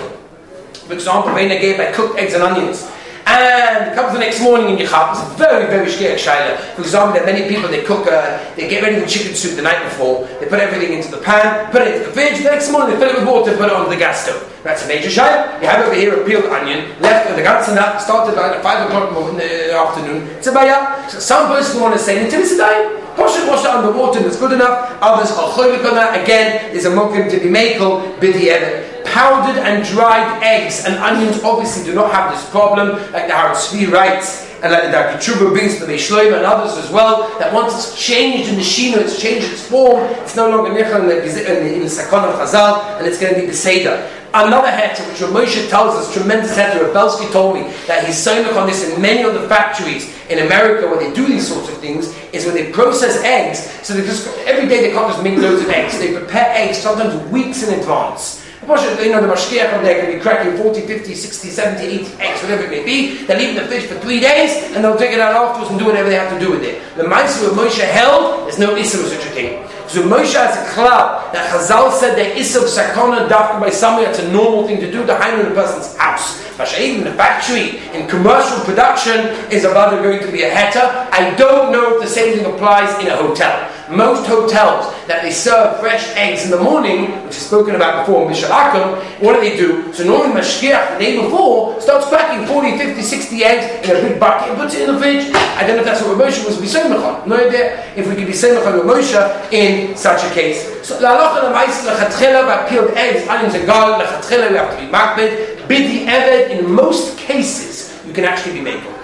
for example, when they gave by cooked eggs and onions. And comes the next morning in your it's a very, very scary shaila. For example, there are many people, they cook, uh, they get ready the chicken soup the night before, they put everything into the pan, put it into the fridge, the next morning they fill it with water, put it on the gas stove. That's a major shaila. You have over here a peeled onion, left with the and that, started at 5 o'clock in the uh, afternoon. It's a bayah. So some person want to say, Nativisadai, wash it, wash it under water, that's good enough. Others are choyvik on that. Again, is a mokim to be makel, bidi evan powdered and dried eggs and onions obviously do not have this problem, like the Haratzvi writes, and like the. Truba brings the Meishloim and others as well, that once it's changed in the Shino, it's changed its form, it's no longer Nichel in the, in the Sakon of Chazal, and it's going to be the Seder. Another heter, which Moshe tells us, tremendous heter, Belsky told me that he's saying on this in many of the factories in America where they do these sorts of things, is when they process eggs, so they just, every day they can't just make loads of eggs, they prepare eggs sometimes weeks in advance. You know, the mashkiach from there can be cracking 40, 50, 60, 70, 80 eggs, whatever it may be. They'll leave the fish for three days and they'll take it out afterwards and do whatever they have to do with it. The Maisa of Moshe held, there's no Issa of such a thing. So Moshe has a club that Chazal said that Issa of Sakona dafka by somebody, that's a normal thing to do, to hide in a person's house. Mashayin in the factory, in commercial production, is about going to be a heta. I don't know if the same thing applies in a hotel. Most hotels that they serve fresh eggs in the morning, which is spoken about before in Mishalakim, what do they do? So normally Mashkiach, the day before, starts cracking 40, 50, 60 eggs in a big bucket and puts it in the fridge. I don't know if that's what Moshe was saying No idea if we could be saying with Moshe in such a case. So by peeled eggs, onions and garlic, we have to be makbid. Bid the eved in most cases you can actually be making.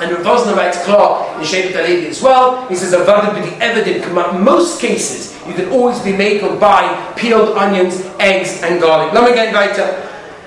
And Rav Vosner writes klar in Shevet HaLevi as well. He says, "Avodah be evident." In most cases, you can always be made or buy peeled onions, eggs, and garlic. Let me get weiter.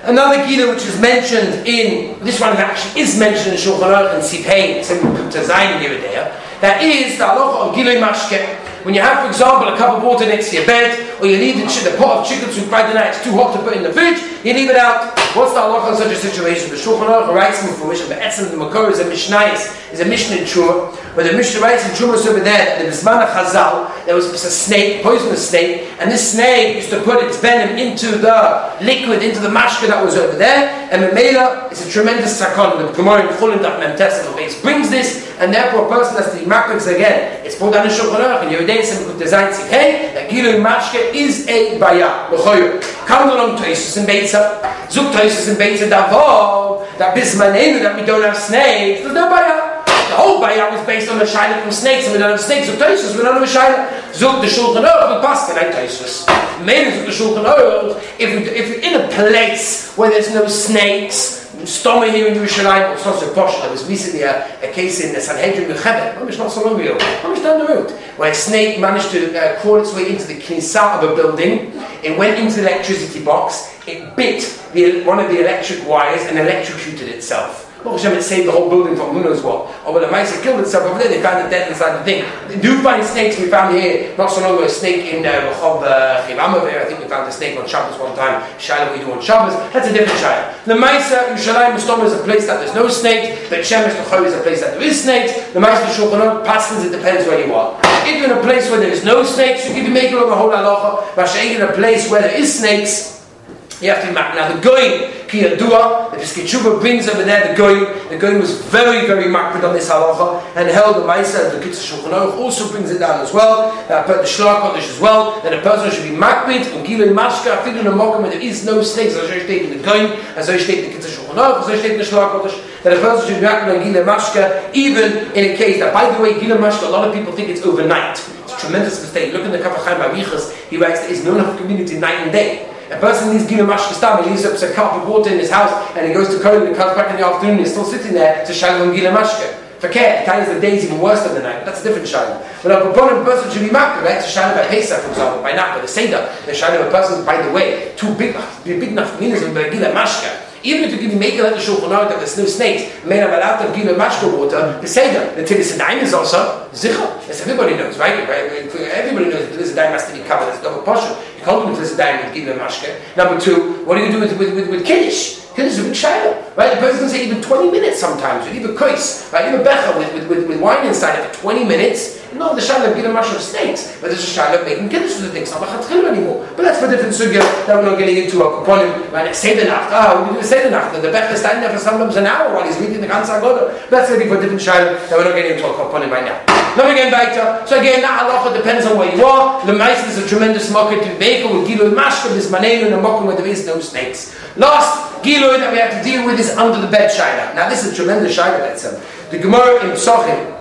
Another gila which is mentioned in this one actually is mentioned in Shulchan Aruch and Sipain, so we put Zayin here there. That is the halacha of gilui mashke. When you have, for example, a cup of water next to your bed, or you leave the, the pot of chicken soup Friday night, it's too hot to put in the fridge, you leave it out. What's the halacha in such a situation? The Shulchan Aruch writes in information, but Etzem the Makor is a Mishnayis, is a Mishnah in Truma, where the Mishnah writes in Truma over there that the Bismana Chazal, there was a snake, poisonous snake, and this snake used to put its venom into the liquid, into the mashka that was over there, and Memela is a tremendous sakon. The Gemara in Chulin Daf Mem base brings this, and therefore a person has to be again. Es fun an scho gerer, wenn ihr sind gut design sich, hey, der gilo in marsche is a baya. Wo kam Kamt nur am tays, sin beitsa. Zuk tays sin beitsa da vo. Da bis man hin und da mit dona snake. Du da baya. Da whole baya was based on the shine from snakes and the snakes of tays, we don't know shine. Zuk de shul gerer, wo passt der tays. Men is de shul if if in a place where there's no snakes, Stoma here in Yerushalayim, it's not so posh. There was recently a, a case in the Sanhedrin Mechebet, it's not so long ago, oh, down the road, where a snake managed to uh, crawl its way into the knisa of a building. It went into the electricity box. It bit the, one of the electric wires and electrocuted itself. Baruch Hashem, saved the whole building from who knows what. Or when the mice killed itself over there, they found it dead inside the thing. They do find snakes. We found here, not so long ago, a snake in uh, Rehov uh, I think we found a snake on Shabbos one time. Shiloh we do on Shabbos. That's a different Shiloh. The Maisa, Yerushalayim, Mustom is a place that there's no snakes. The Shemesh, the is a place that there is snakes. The Maisa, Shulchan Pastors, it depends where you are. If you're in a place where there is no snakes, you can be making a whole halacha. But if you're in a place where there is snakes, you have to be Now the Gaon Ki Yadua, the Piskei brings over there the Gaon. The Gaon was very, very makbid on this halacha and held the Maisa, the Kitzur Shulchan also brings it down as well. Uh, the Shlach Kodesh as well, that a person should be makbid and Gilui Mashka, fit in a mokum where there is no snakes, as I state in the Gaon, as I state in the Kitzur Shulchan Aruch, as I state in the Shlach Kodesh, that a person should be makbid on Gilui Mashka, even in a case that, by the way, Gilui Mashka, a lot of people think it's overnight. It's a tremendous mistake. Look in the Kaf HaChaim Babichas, he writes there is no enough community night and day. A person needs Gila Mashkastam, he leaves a cup of water in his house and he goes to Kohen and comes back in the afternoon and he's still sitting there to Shalom Gila Mashka. For care, the day is even worse than the night, that's a different Shalom. But a proponent person should be right? To Shalom by Pesach, for example, by Nakba, the Seder, the Shalom a person, by the way, two big, big enough meanings of Gila Mashka. Even if you give make like the Shulchan Aruch that there's no snakes, made a lot of Gila Mashka water, the Seder, the Tilis is also Zichah. As everybody knows, right? Everybody knows that Tilis has to be covered, it's double portion. Cultivate this diamond, give them mashke. Number two, what do you do with, with, with, with Kiddush? Kiddush is a big shiloh, right? The person can say even 20 minutes sometimes, or even kois, right? Even becha with, with, with, with wine inside it for 20 minutes. No, the shiloh of a mash of snakes, but there's a shiloh of making Kiddush with the things, not a anymore. But that's for different sugya that we're not getting into. A component, right? Say the nacht. Ah, we do say the nacht. The becha is standing there for sometimes an hour while he's reading the Gansa Agoda. That's really for different shiloh that we're not getting into a component right now. Now again, weiter. So again, that halacha depends on where you are. The mice is a tremendous market to vehicle with gilu mashka, this manenu, and a mokum where there is no snakes. Last gilu that we have to deal with is under the bed shayla. Now this is a tremendous shayla, that's him. The Gemara in Psochim,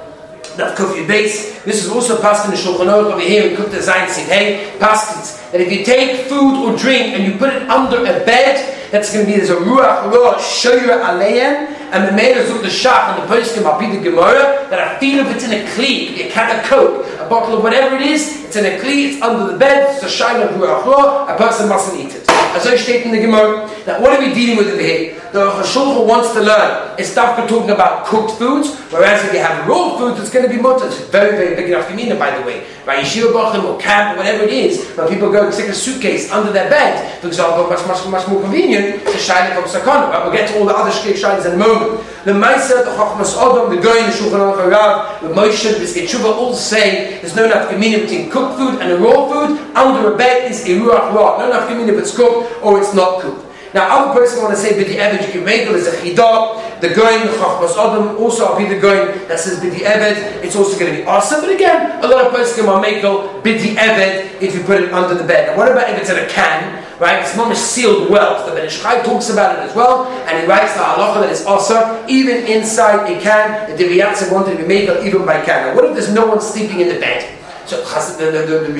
that Kofi base. This is also passed in the Shulchan Aruch over here in Kufta Zayin Sid Hey, passed that if you take food or drink and you put it under a bed, that's going to be there's a ruach roh shoyer aleim, and the mayor of the shach and the poskim apid gemara that I feel if it's in a kli, a can of coke, a bottle of whatever it is, it's in a kli, it's under the bed, it's a shine of a person mustn't eat it. As I state in the Gemara, that what are we dealing with over here? The Chashulcha wants to learn is stuff we're talking about cooked foods, whereas if you have raw foods, it's going to be mutter. It's very, very big enough mean by the way. By Yeshiva Bachim or camp or whatever it is, when people go and stick a suitcase under their bed, for example, much, much, much more convenient to shine it from Sakana. But we'll get to all the other shkei shines in a moment. The Maisa, the Chachmas Odom, the Goyin, the Shulchan Aruch Harav, the Moshe, the Biskei Tshuva all say there's no convenient between cooked food and a raw food. Under a bed is a ruach raw. No enough convenient if it's cooked or it's not cooked. Now, other person want to say b'di eved you can make it as a chidah. The Gaon chachmas adam also I'll be the Gaon that says b'di eved. It's also going to be awesome. But again, a lot of person can make it b'di eved if you put it under the bed. Now, what about if it's in a can? Right, it's not a sealed well. The Ben Ish Chai talks about it as well, and he writes the halacha that it's also even inside a can. The Divrei Yatziv wanted to be made even by can. Now, what if there's no one sleeping in the bed? So the the the, the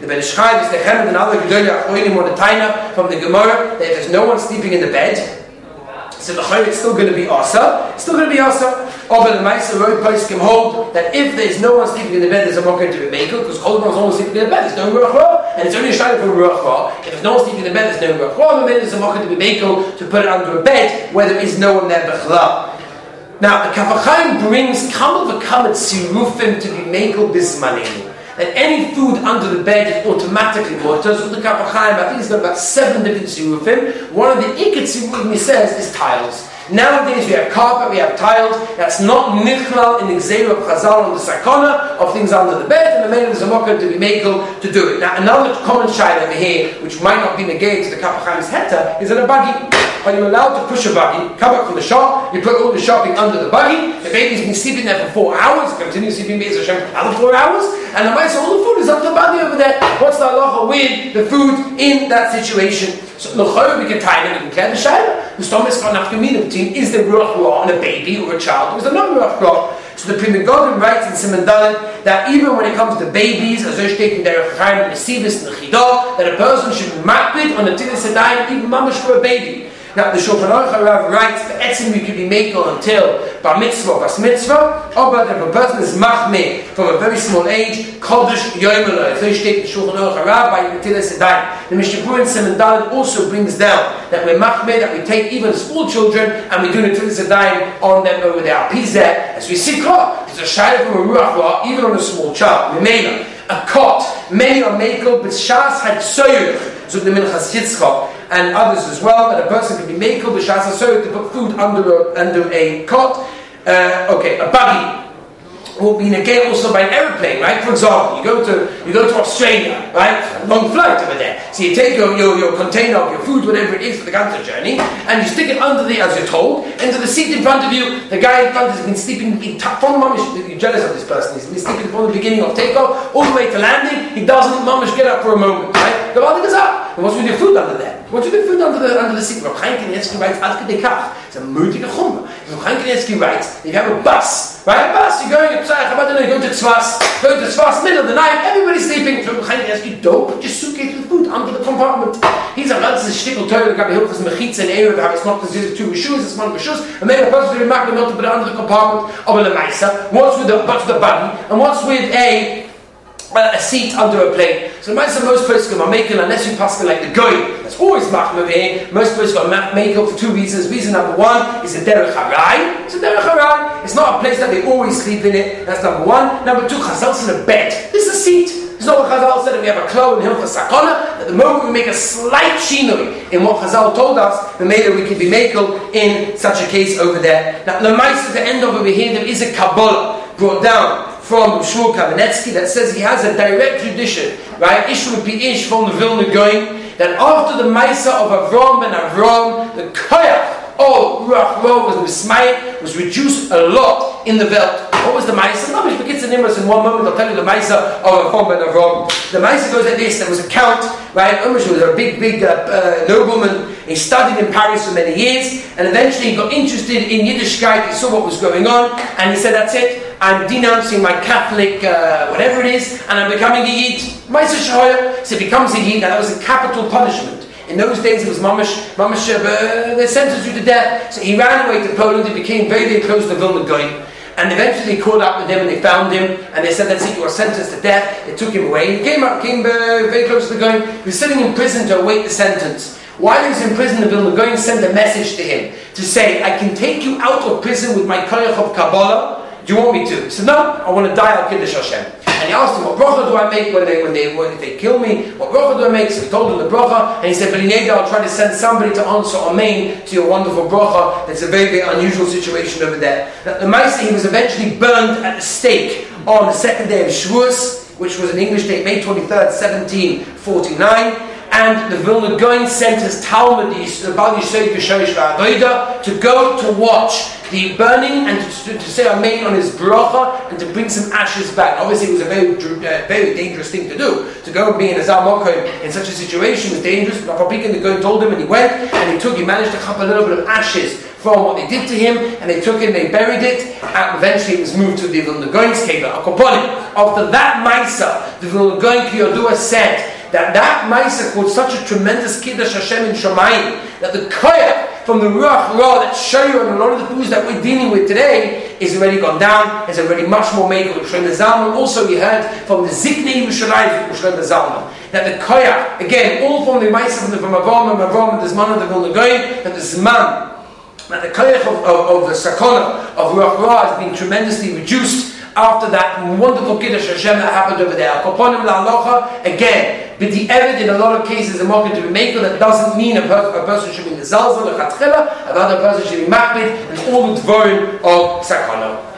the Ben Ish Chai, the Chemed, and other Gedolim Achronim or the Taina from the Gemara that if there's no one sleeping in the bed, so the it's still going to be asa. Still going to be asa. Over the Maisa road place can hold that if there's no one sleeping in the bed, there's a mocker to be made because Kol one's only sleeping in the bed. There's no ruach and it's only a shadow for ruach If there's no one sleeping in the bed, there's no ruach then there's a mocker to be made to put it under a bed where there is no one there b'chla. Now the Kaf HaChaim brings kamal v'kamat sirufim to be mekel bismanim that any food under the bed is automatically water. So the Kaf HaChaim, I think he's got about seven different sirufim. One of the ikit sirufim he says is tiles. Nowadays we have carpet, we have tiles. That's not nichlal in the Xeru of Chazal on the Sakona of things under the bed, and the man is a mocker to be makel to do it. Now another common shine over here, which might not be negated to the Kaf HaChaim's heta, is in a buggy. Are you allowed to push a buggy, come back from the shop, you put all the shopping under the buggy, the baby's been sleeping there for four hours, continues sleeping Hashem for four hours, and the mice, all the food is under the buggy over there. What's the halacha with the food in that situation? So we can tie can clear the shayla. The stomach is not is there ruach Law on a baby or a child, or is there not ruach Law? so the Pri Megadim writes in Simon Dalit that even when it comes to babies, as they're taking their Chaim and the Sivis and the Chidah, that a person should be makbid on the a Tilis even mamash for a baby. Now the Shulchan Aruch writes that etzim you can be makel until bar mitzvah, bar mitzvah, oh, or but if a person is machme from a very small age, kodesh yoimelo. So you state the Shulchan Aruch by Yitilas Sedai. The Mishnah in Simon also brings down that we're machme, that we take even small children and we do Yitilas Sedai on them over there. Pizeh, as we see, there's a shayla from a ruach even on a small child. Remember, a cot, many are makel, but shas had soyuch. So the Minchas Yitzchak, and others as well, that a person can be makel b'shas so to put food under a, under a cot. Uh, okay, a buggy will be negated also by an aeroplane, right? For example, you go to you go to Australia, right? Long flight over there. So you take your, your, your container of your food, whatever it is for the cancer journey, and you stick it under the, as you're told, into the seat in front of you. The guy in front has been sleeping in from the mamish. You're jealous of this person. He's been sleeping from the beginning of takeoff all the way to landing. He doesn't mamish get up for a moment, right? The body goes up. And what's with your food under there? What's with your food under the under the seat? Rav Chaim Kanievsky writes Ad Kedei Kach. It's a mutige chumrah. Rav Chaim Kanievsky writes, if you have a bus, right? A bus, you're going to Psach, about to go to Tzvas, go to Tzvas, middle of the night, everybody's sleeping. So Rav Chaim Kanievsky, don't put your suitcase with food under the compartment. He's a ganzes shtickel Torah, the Gabi Hilchas Mechitza in area, how it's not considered two Rishus, it's one Rishus, and maybe a person to be not to put it under the compartment of a Lemaisa. What's with the, what's the buggy? And what's with a a seat under a plane. So the of most places are making unless you pass like the goy. That's always machmir here. Most places are making for two reasons. Reason number one is a derech harai. It's a derech. It's not a place that they always sleep in it. That's number one. Number two, chazal's in a bed. This is a seat. It's not what Chazal said that we have a klo in Hilchas Sakona, that the moment we make a slight shinoi in what Chazal told us, the later we can be makel in such a case over there. Now, the mice at the end of over here, there is a Kabbalah brought down from Shmuel Kamenetsky that says he has a direct tradition, right? Ish would be Ish from the Vilna Gaon, that after the Maisa of Avram ben Avram, the Koyach of Ruach was Mismayit was reduced a lot in the belt. What was the Maisa? Nobody forgets the numbers in one moment. I'll tell you the Maisa of Avram ben Avram. The Maisa goes like this. There was a count, right? Umash was a big, big uh, uh, nobleman. He studied in Paris for many years, and eventually he got interested in Yiddishkeit. He saw what was going on, and he said, "That's it. I'm denouncing my Catholic, uh, whatever it is, and I'm becoming a Yid. Maisa Shahoya. So he becomes a Yid, and that was a capital punishment. In those days, it was mamash, mamash, uh, they sentenced you to death. So he ran away to Poland. He became very, very close to Vilna Gaon. And eventually they caught up with him and they found him and they said, that's it, you are sentenced to death. They took him away. He came up, came uh, very close to the Gaon. He was sitting in prison to await the sentence. While he was in prison, the Vilna Goy sent a message to him to say, I can take you out of prison with my koyach of Kabbalah do you want me to? He said, No, I want to die al Kiddush Hashem. And he asked him, What bracha do I make when they when they when they kill me? What bracha do I make? So he told him the bracha, and he said, but Belinega, I'll try to send somebody to answer Amen to your wonderful bracha. That's a very, very unusual situation over there. Now, the Maisa, he was eventually burned at the stake on the second day of Shavuos, which was an English date, May 23rd, 1749. And the Vilna Gaon sent his Talmud, the Bal Yisrael V'Shoish V'Adoida, to go to watch the burning and to, to say Amen on his bracha and to bring some ashes back. Obviously, it was a very, uh, very dangerous thing to do. To go and be in a Zalmokim in such a situation was dangerous. But Papikin, the Gaon told him, and he went and he took, he managed to cup a little bit of ashes from what they did to him, and they took it and they buried it, and eventually it was moved to the Vilna Gaon's cave, After that Maisa, the Vilna Gaon Kiyodua said that that Maisa caused such a tremendous Kiddush Hashem in Shemayim, that the Koyah from the Ruach Ra that show and a lot of the foods that we're dealing with today is already gone down, is already much more made with Shlomo Zalman. Also, we heard from the Ziknei Yerushalayim Shlomo Zalman that the Koyah, again, all from the Maisa from the from Avraham and Avraham and the Zman of the Vilna that the Zman now the koyach of, of, of, the sakona of Ruach Ra has been tremendously reduced after that wonderful Kiddush Hashem that happened over there. Koponim la'alocha, again, but the evidence in a lot of cases a market to be made that doesn't mean a, per- a person should be mezalzel, a chatchila, another person should be makbid, and all the dvorim of sakana.